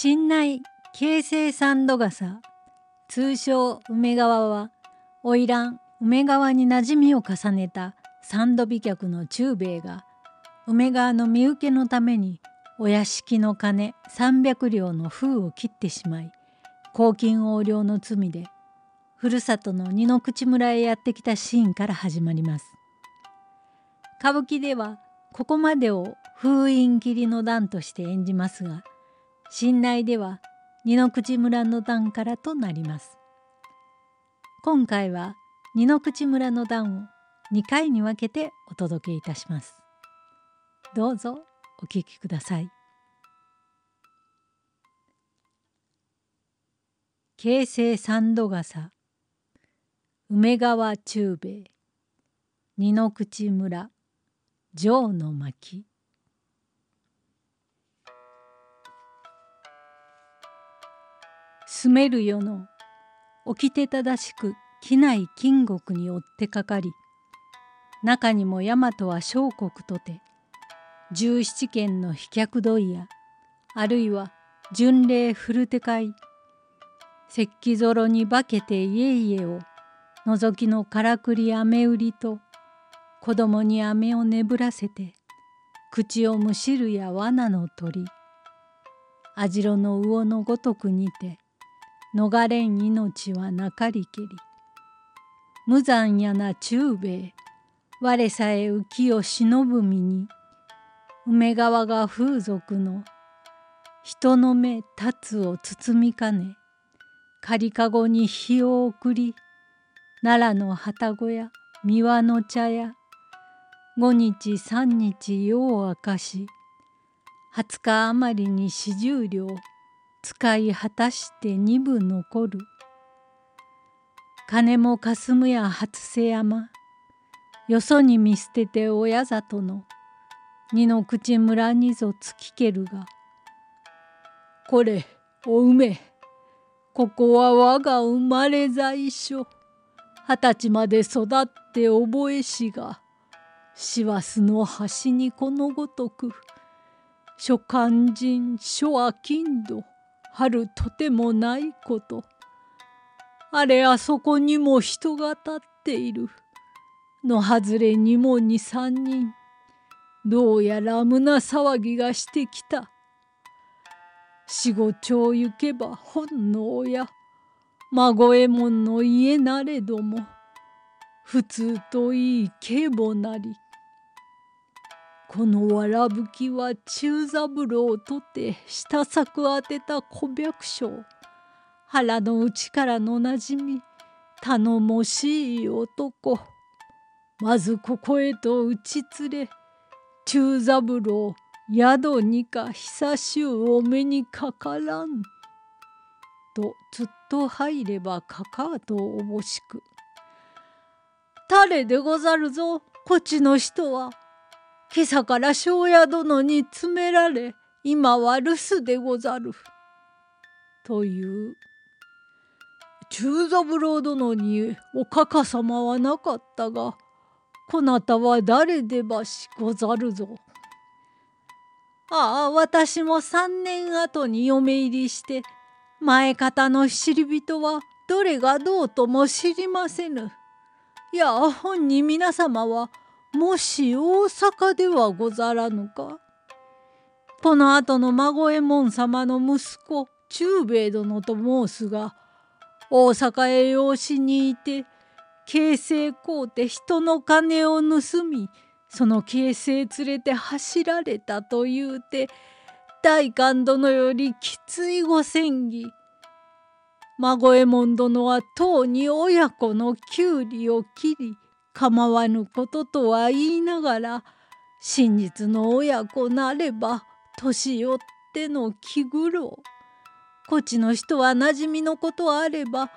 新内京成三度笠通称梅川は花魁梅川に馴染みを重ねた三度美客の中兵衛が梅川の身請けのためにお屋敷の金300両の封を切ってしまい公金横領の罪でふるさとの二の口村へやってきたシーンから始まります。歌舞伎ではここまでを封印切りの段として演じますが信内では二の口村の段からとなります。今回は二の口村の段を2回に分けてお届けいたします。どうぞお聞きください。京成三度笠梅川中兵衛二の口村城の巻住める世の掟正しく機内金国に追ってかかり中にも大和は小国とて十七軒の飛脚問屋あるいは巡礼古手会石器ぞろに化けて家々を覗きのからくり飴売りと子供に飴を眠らせて口をむしるや罠の鳥網代の魚のごとくにて逃れん命はなかりけり。無残やな中兵衛。我さえ浮きを忍ぶ身に。梅川が風俗の。人の目立つを包みかね。仮かごに火を送り。奈良の旅籠や三輪の茶屋。五日三日夜を明かし。二十日余りに四十両。使い果たして二分残る。金もかすむや初瀬山。よそに見捨てて親里の。二の口村にぞ突きけるが。これお梅ここは我が生まれ在所。二十歳まで育って覚えしが。師走の端にこのごとく。諸肝心諸は金土。春とてもないこと。あれあそこにも人が立っている。のはずれにも二三人。どうやら胸騒ぎがしてきた。四五丁行けば本の親、孫右衛門の家なれども、普通といい警母なり。このわらぶきは中三郎をとて下作当てた小百姓腹の内からのなじみ頼もしい男。まずここへと打ち連れ中三郎宿にか久しゅうお目にかからん」とずっと入ればかかうとおぼしく「誰でござるぞこっちの人は」今朝から庄屋殿に詰められ今は留守でござる。という中三郎殿におかか様はなかったがこなたは誰でばしござるぞ。ああ私も三年後に嫁入りして前方の知り人はどれがどうとも知りませぬ。いや本に皆様はもし大阪ではござらぬか？この後の孫右衛門様の息子忠兵衛殿と申すが大阪へ養子にいて形成こうて人の金を盗みその形成連れて走られたと言うて大官殿よりきついご戦議。孫右衛門殿はとうに親子のきゅうりを切り構わぬこととは言いながら真実の親子なれば年寄っての気苦労こっちの人は馴染みのことあれば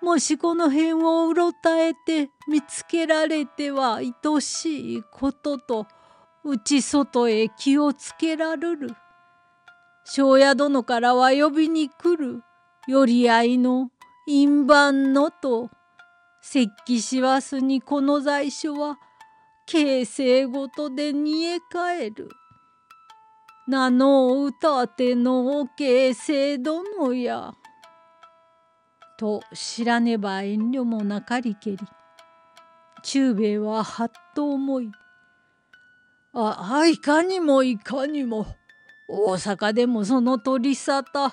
もしこの辺をうろたえて見つけられては愛しいことと内外へ気をつけられる。庄屋殿からは呼びに来る寄り合いの印番のと石器しわすにこの在所は形成ごとで煮え返る。名の歌てのお形成殿や。と知らねば遠慮もなかりけり忠兵衛ははっと思いああいかにもいかにも大阪でもその鳥沙汰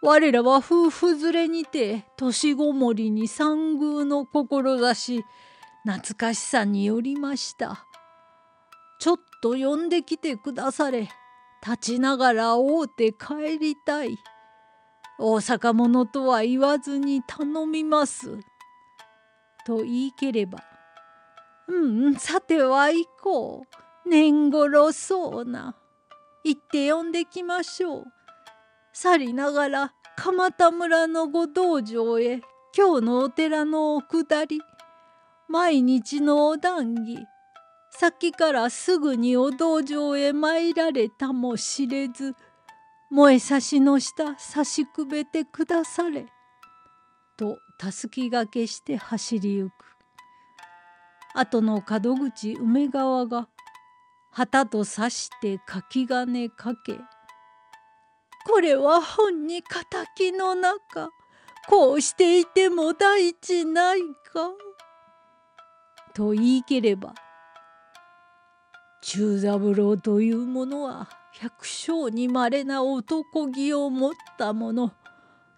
我らは夫婦連れにて年ごもりに三宮の志懐かしさによりましたちょっと呼んできてくだされ立ちながら会うて帰りたい。大阪者とは言わずに頼みます。と言いければ、うん、さては行こう。年頃そうな。行って呼んできましょう。去りながら蒲田村のご道場へ今日のお寺のお下り毎日のお談義。さっきからすぐにお道場へ参られたもしれず燃えさしの下差しくべてくだされ」とたすきがけして走りゆく。後の門口梅川が旗と刺して柿金かけ「これは本に敵の中こうしていても大事ないか」と言いければ中三郎というものは百姓にまれな男気を持った者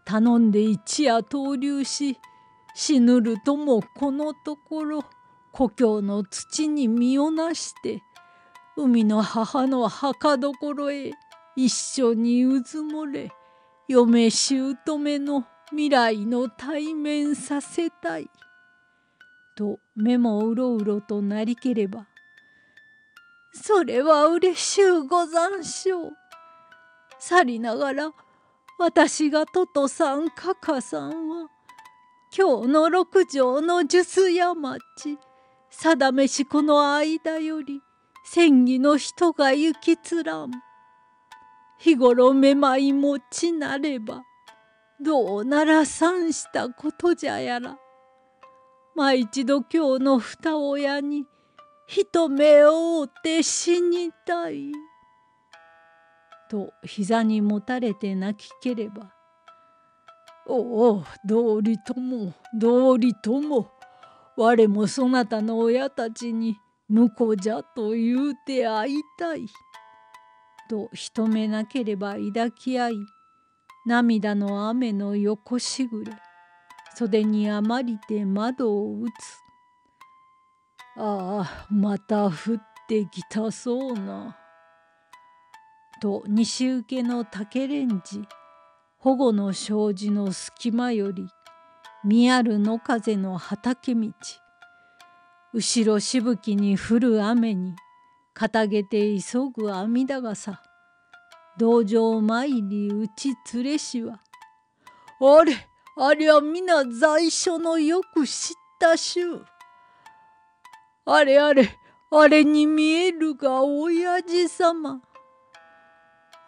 頼んで一夜投留し死ぬるともこのところ故郷の土に身をなして海の母の墓所へ一緒にうずもれ嫁姑の未来の対面させたい」と目もうろうろとなりければそれは嬉しゅうござんしょう。去りながら私がトトさんカカさんは今日の六条の術屋町定めしこの間より戦議の人が行きつらん。日頃めまい持ちなればどうならさんしたことじゃやら。ま一度今日の二親に一目を追って死にたい。と膝にもたれて泣きければ「おお道理とも道理とも我もそなたの親たちに婿じゃと言うて会いたい」と一目なければ抱き合い涙の雨の横しぐれ袖に余りて窓を打つああまた降ってきたそうな。と西受けの竹レンジ保護の障子の隙間より見ある野風の畑道後ろしぶきに降る雨に肩げて急ぐ阿弥陀傘道場参りうち連れしはあれありゃ皆在所のよく知った衆あれあれ、あれに見えるが親父様。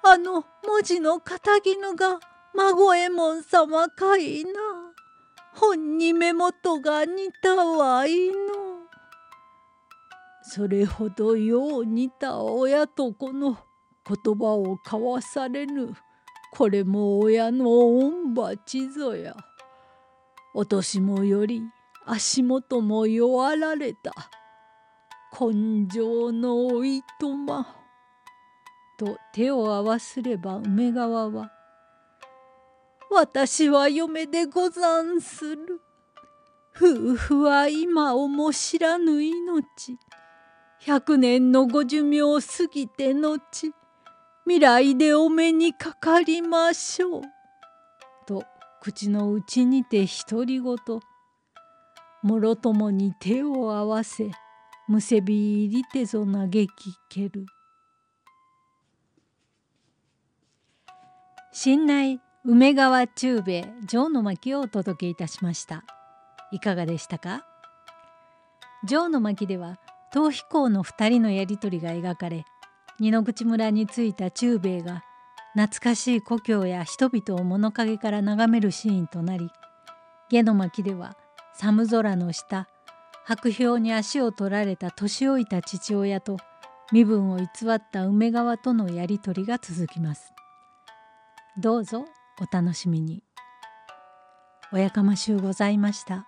あの文字の肩絹が孫右衛門様かいな。本に目元が似たわいの。それほどよう似た親と子の言葉を交わされぬ。これも親の恩鉢ぞや。お年もより足元も弱られた。根性のおいとま」と手を合わすれば梅川は「私は嫁でござんする。夫婦は今をも知らぬ命。百年のご寿命過ぎて後未来でお目にかかりましょう。と口の内にて独り言もろともに手を合わせむせび入りてぞ嘆きける。新内梅川中兵衛城の巻をお届けいたしました。いかがでしたか？城の巻では逃避行の2人のやり取りが描かれ二の口村に着いた中兵衛が懐かしい故郷や人々を物陰から眺めるシーンとなり下の巻では寒空の下白氷に足を取られた年老いた父親と身分を偽った梅川とのやり取りが続きます。どうぞお楽しみに。おやかましゅうございました。